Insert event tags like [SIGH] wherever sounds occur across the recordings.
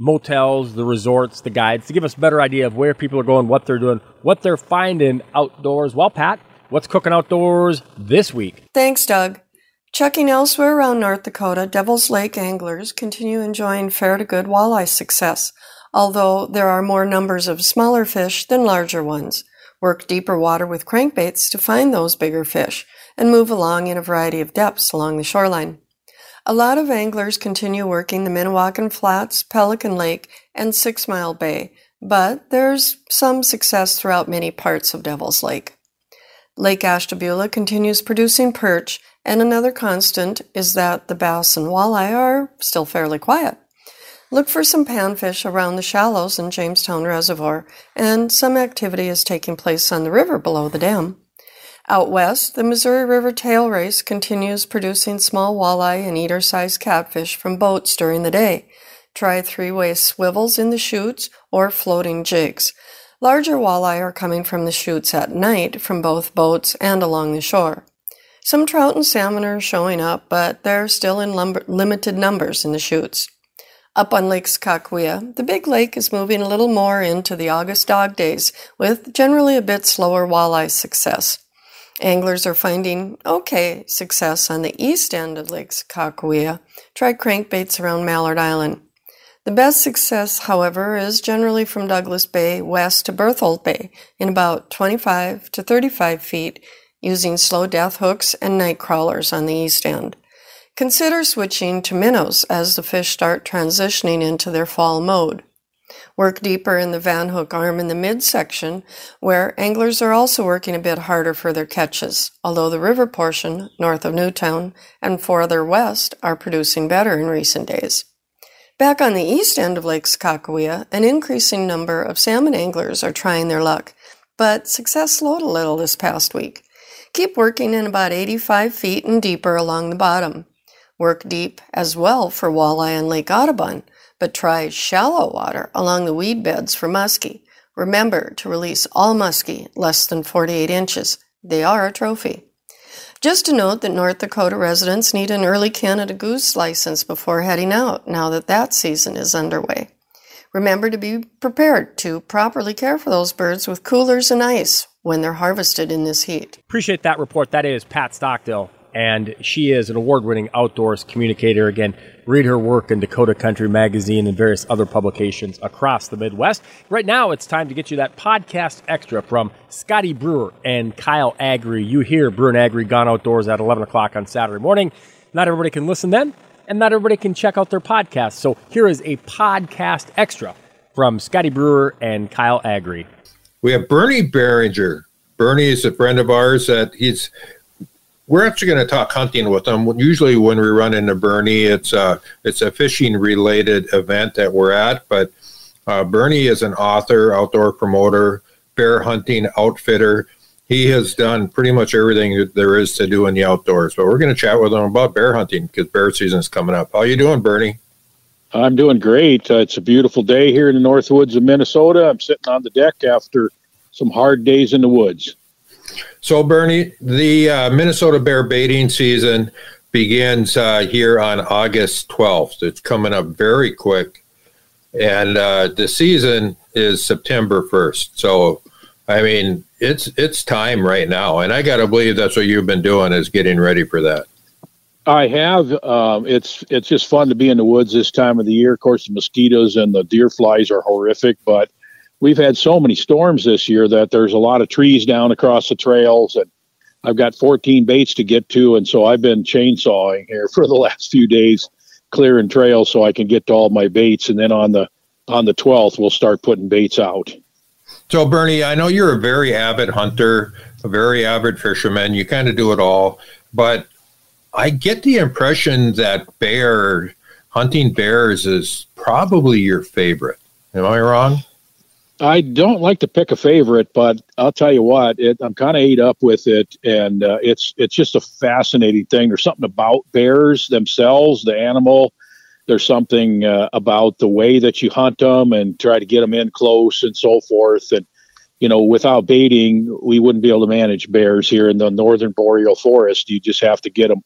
motels, the resorts, the guides to give us a better idea of where people are going, what they're doing, what they're finding outdoors. Well, Pat, what's cooking outdoors this week? Thanks, Doug. Checking elsewhere around North Dakota, Devil's Lake anglers continue enjoying fair to good walleye success, although there are more numbers of smaller fish than larger ones. Work deeper water with crankbaits to find those bigger fish and move along in a variety of depths along the shoreline. A lot of anglers continue working the Minnewaukan Flats, Pelican Lake, and Six Mile Bay, but there's some success throughout many parts of Devil's Lake. Lake Ashtabula continues producing perch, and another constant is that the bass and walleye are still fairly quiet. Look for some panfish around the shallows in Jamestown Reservoir, and some activity is taking place on the river below the dam. Out west, the Missouri River tail race continues producing small walleye and eater sized catfish from boats during the day. Try three way swivels in the chutes or floating jigs. Larger walleye are coming from the chutes at night from both boats and along the shore. Some trout and salmon are showing up, but they're still in lumber- limited numbers in the chutes. Up on Lake Sakakawea, the big lake is moving a little more into the August dog days with generally a bit slower walleye success. Anglers are finding okay success on the east end of Lake Sakakawea. Try crankbaits around Mallard Island. The best success, however, is generally from Douglas Bay west to Berthold Bay in about 25 to 35 feet using slow death hooks and night crawlers on the east end. Consider switching to minnows as the fish start transitioning into their fall mode. Work deeper in the Van Hook arm in the midsection, where anglers are also working a bit harder for their catches, although the river portion, north of New Town, and farther west are producing better in recent days. Back on the east end of Lake Sakakawea, an increasing number of salmon anglers are trying their luck, but success slowed a little this past week. Keep working in about 85 feet and deeper along the bottom. Work deep as well for walleye on Lake Audubon, but try shallow water along the weed beds for muskie. Remember to release all muskie less than 48 inches. They are a trophy. Just to note that North Dakota residents need an early Canada Goose license before heading out now that that season is underway. Remember to be prepared to properly care for those birds with coolers and ice when they're harvested in this heat. Appreciate that report. That is Pat Stockdale and she is an award winning outdoors communicator. Again, read her work in Dakota Country Magazine and various other publications across the Midwest. Right now, it's time to get you that podcast extra from Scotty Brewer and Kyle Agri. You hear Brewer and Agri Gone Outdoors at 11 o'clock on Saturday morning. Not everybody can listen then, and not everybody can check out their podcast. So here is a podcast extra from Scotty Brewer and Kyle Agri. We have Bernie Barringer. Bernie is a friend of ours that he's we're actually going to talk hunting with them. Usually, when we run into Bernie, it's a it's a fishing related event that we're at. But uh, Bernie is an author, outdoor promoter, bear hunting outfitter. He has done pretty much everything that there is to do in the outdoors. But we're going to chat with him about bear hunting because bear season is coming up. How you doing, Bernie? I'm doing great. Uh, it's a beautiful day here in the North Woods of Minnesota. I'm sitting on the deck after some hard days in the woods. So, Bernie, the uh, Minnesota bear baiting season begins uh, here on August 12th. It's coming up very quick. And uh, the season is September 1st. So, I mean, it's it's time right now. And I got to believe that's what you've been doing is getting ready for that. I have. Um, it's it's just fun to be in the woods this time of the year. Of course, the mosquitoes and the deer flies are horrific, but we've had so many storms this year that there's a lot of trees down across the trails and I've got 14 baits to get to, and so I've been chainsawing here [LAUGHS] for the last few days, clearing trails so I can get to all my baits, and then on the on the 12th we'll start putting baits out. So Bernie, I know you're a very avid hunter, a very avid fisherman. You kind of do it all, but I get the impression that bear hunting bears is probably your favorite. Am I wrong? I don't like to pick a favorite, but I'll tell you what, it, I'm kind of ate up with it, and uh, it's it's just a fascinating thing. There's something about bears themselves, the animal. There's something uh, about the way that you hunt them and try to get them in close and so forth. And you know, without baiting, we wouldn't be able to manage bears here in the northern boreal forest. You just have to get them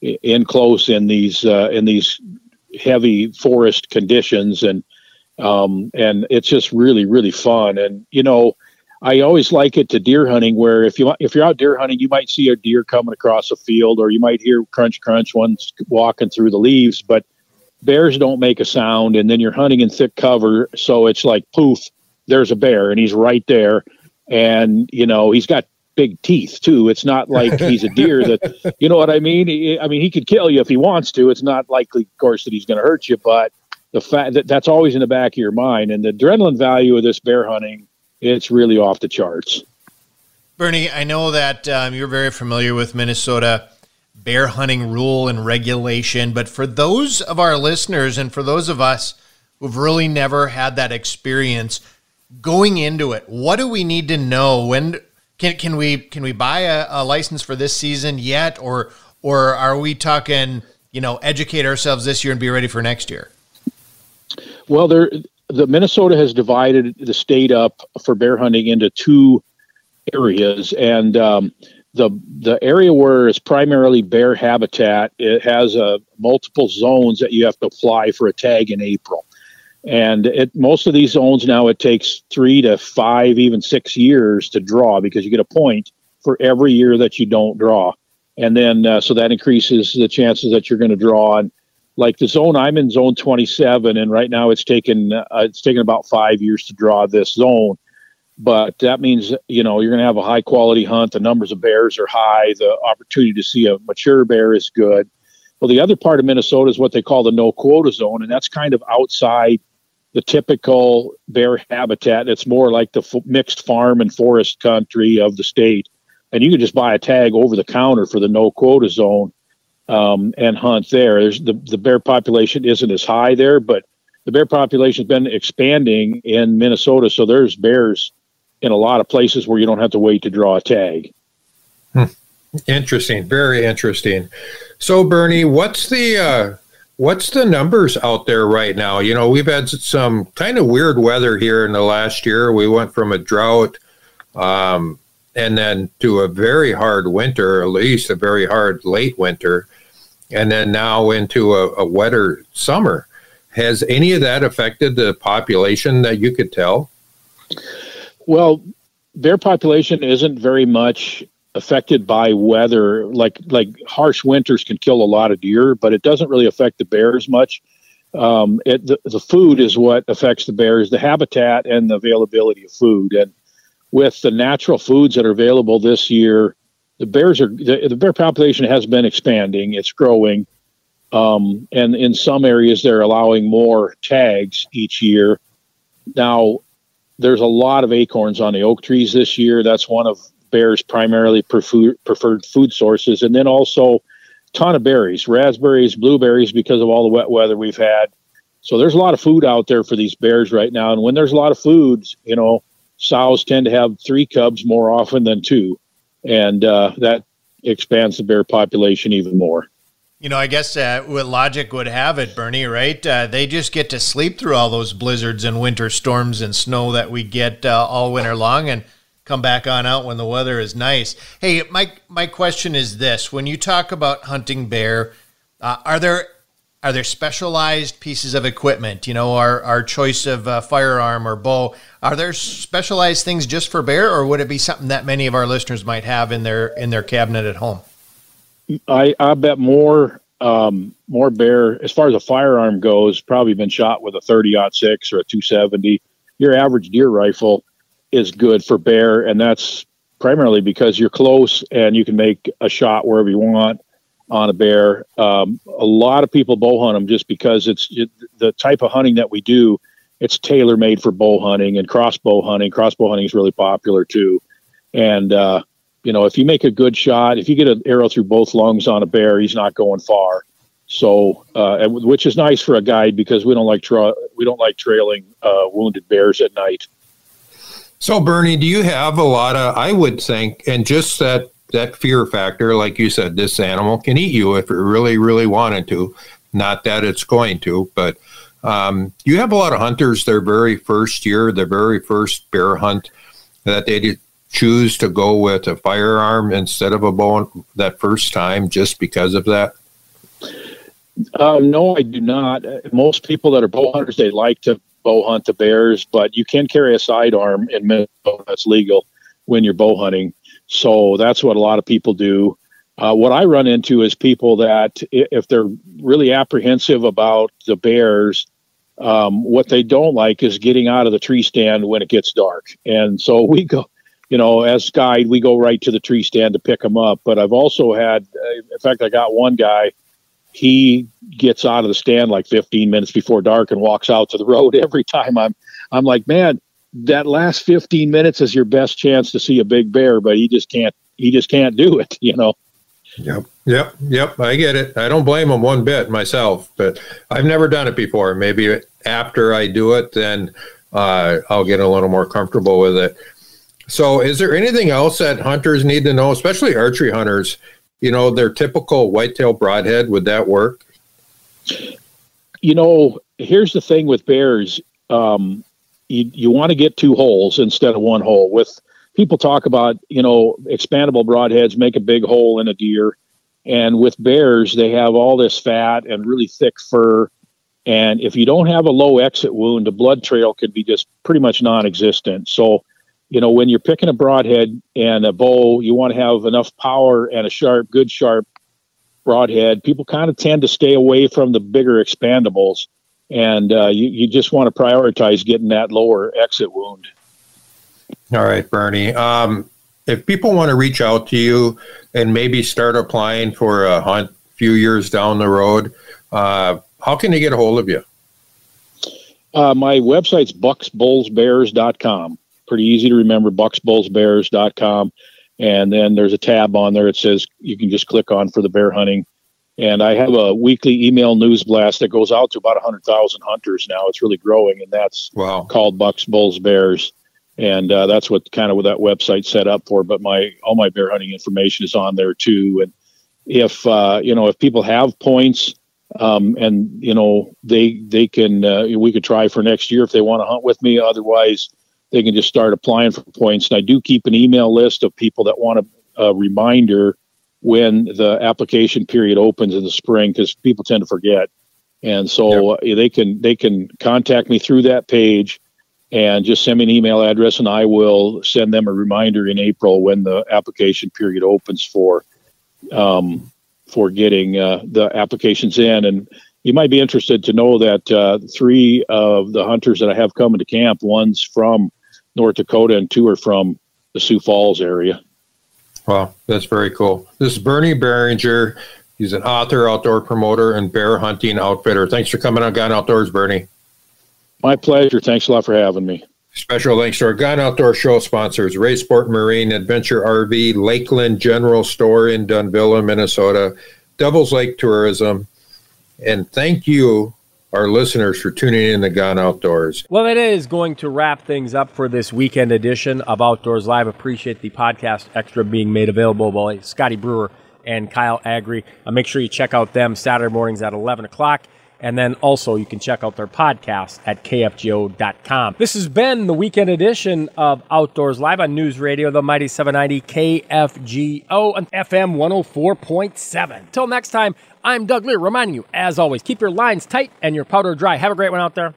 in close in these uh, in these heavy forest conditions and um, and it's just really really fun. And you know i always like it to deer hunting where if you if you're out deer hunting you might see a deer coming across a field or you might hear crunch crunch one's walking through the leaves but bears don't make a sound and then you're hunting in thick cover. So it's like poof there's a bear and he's right there. And you know he's got big teeth too. It's not like [LAUGHS] he's a deer that you know what i mean? I mean he could kill you if he wants to. It's not likely of course that he's going to hurt you but the fact that that's always in the back of your mind and the adrenaline value of this bear hunting it's really off the charts. Bernie i know that um, you're very familiar with minnesota bear hunting rule and regulation but for those of our listeners and for those of us who've really never had that experience going into it what do we need to know? When can, can we can we buy a, a license for this season yet or or are we talking you know educate ourselves this year and be ready for next year well, there, the Minnesota has divided the state up for bear hunting into two areas, and um, the the area where it's primarily bear habitat it has uh, multiple zones that you have to apply for a tag in April. And it, most of these zones now it takes three to five, even six years to draw because you get a point for every year that you don't draw, and then uh, so that increases the chances that you're going to draw. And like the zone I'm in, zone 27, and right now it's taken uh, it's taken about five years to draw this zone. But that means you know you're going to have a high quality hunt. The numbers of bears are high. The opportunity to see a mature bear is good. Well, the other part of Minnesota is what they call the no quota zone, and that's kind of outside the typical bear habitat. It's more like the f- mixed farm and forest country of the state. And you can just buy a tag over the counter for the no quota zone um, and hunt there. There's the, the bear population isn't as high there, but the bear population has been expanding in Minnesota. So there's bears in a lot of places where you don't have to wait to draw a tag. Hmm. Interesting, very interesting. So Bernie, what's the uh, what's the numbers out there right now? You know, we've had some kind of weird weather here in the last year. We went from a drought um, and then to a very hard winter, at least a very hard late winter, and then now into a, a wetter summer. Has any of that affected the population that you could tell? Well, their population isn't very much affected by weather. Like like harsh winters can kill a lot of deer, but it doesn't really affect the bears much. Um, it, the, the food is what affects the bears, the habitat and the availability of food. And with the natural foods that are available this year, the bears are the, the bear population has been expanding. It's growing, um, and in some areas they're allowing more tags each year. Now, there's a lot of acorns on the oak trees this year. That's one of bears' primarily prefer, preferred food sources, and then also ton of berries, raspberries, blueberries, because of all the wet weather we've had. So there's a lot of food out there for these bears right now, and when there's a lot of foods, you know, sows tend to have three cubs more often than two, and uh, that expands the bear population even more. You know, I guess uh, what logic would have it, Bernie, right? Uh, they just get to sleep through all those blizzards and winter storms and snow that we get uh, all winter long and come back on out when the weather is nice. Hey, my, my question is this when you talk about hunting bear, uh, are there are there specialized pieces of equipment? You know, our our choice of uh, firearm or bow. Are there specialized things just for bear, or would it be something that many of our listeners might have in their in their cabinet at home? I I bet more um, more bear as far as a firearm goes. Probably been shot with a thirty six or a two seventy. Your average deer rifle is good for bear, and that's primarily because you're close and you can make a shot wherever you want on a bear. Um, a lot of people bow hunt them just because it's it, the type of hunting that we do. It's tailor made for bow hunting and crossbow hunting. Crossbow hunting is really popular too. And uh, you know, if you make a good shot, if you get an arrow through both lungs on a bear, he's not going far. So, uh, which is nice for a guide because we don't like tra- we don't like trailing uh, wounded bears at night. So, Bernie, do you have a lot of? I would think, and just that that fear factor, like you said, this animal can eat you if it really, really wanted to. Not that it's going to, but um, you have a lot of hunters. Their very first year, their very first bear hunt, that they choose to go with a firearm instead of a bow that first time, just because of that. Uh, no, I do not. Most people that are bow hunters, they like to bow hunt the bears, but you can carry a sidearm in Minnesota. That's legal when you're bow hunting. So that's what a lot of people do. Uh, what I run into is people that, if they're really apprehensive about the bears, um, what they don't like is getting out of the tree stand when it gets dark. And so [LAUGHS] we go, you know, as guide, we go right to the tree stand to pick them up. But I've also had, in fact, I got one guy he gets out of the stand like 15 minutes before dark and walks out to the [LAUGHS] road every time i'm i'm like man that last 15 minutes is your best chance to see a big bear but he just can't he just can't do it you know yep yep yep i get it i don't blame him one bit myself but i've never done it before maybe after i do it then uh, i'll get a little more comfortable with it so is there anything else that hunters need to know especially archery hunters you know, their typical whitetail broadhead, would that work? You know, here's the thing with bears. Um, you, you want to get two holes instead of one hole. With people talk about, you know, expandable broadheads make a big hole in a deer. And with bears, they have all this fat and really thick fur. And if you don't have a low exit wound, the blood trail could be just pretty much non existent. So you know, when you're picking a broadhead and a bow, you want to have enough power and a sharp, good sharp broadhead. People kind of tend to stay away from the bigger expandables, and uh, you, you just want to prioritize getting that lower exit wound. All right, Bernie. Um, if people want to reach out to you and maybe start applying for a hunt a few years down the road, uh, how can they get a hold of you? Uh, my website's bucksbullsbears.com pretty easy to remember bucksbullsbears.com and then there's a tab on there it says you can just click on for the bear hunting and i have a weekly email news blast that goes out to about 100000 hunters now it's really growing and that's wow. called bucks bulls bears and uh, that's what kind of what that website set up for but my all my bear hunting information is on there too and if uh, you know if people have points um, and you know they they can uh, we could try for next year if they want to hunt with me otherwise they can just start applying for points. And I do keep an email list of people that want a, a reminder when the application period opens in the spring because people tend to forget. And so yep. they can they can contact me through that page and just send me an email address and I will send them a reminder in April when the application period opens for um, for getting uh, the applications in. And you might be interested to know that uh, three of the hunters that I have coming to camp, one's from North Dakota, and two are from the Sioux Falls area. Wow, that's very cool. This is Bernie Barringer. He's an author, outdoor promoter, and bear hunting outfitter. Thanks for coming on Gone Outdoors, Bernie. My pleasure. Thanks a lot for having me. Special thanks to our Gone Outdoor Show sponsors, Ray Sport Marine, Adventure RV, Lakeland General Store in Dunvilla, Minnesota, Devil's Lake Tourism, and thank you our listeners for tuning in to Gone Outdoors. Well, it is going to wrap things up for this weekend edition of Outdoors Live. Appreciate the podcast extra being made available by Scotty Brewer and Kyle Agri. Uh, make sure you check out them Saturday mornings at 11 o'clock. And then also you can check out their podcast at kfgo.com. This has been the weekend edition of Outdoors Live on News Radio, the Mighty 790 KFGO and FM 104.7. Till next time, I'm Doug Leier reminding you, as always, keep your lines tight and your powder dry. Have a great one out there.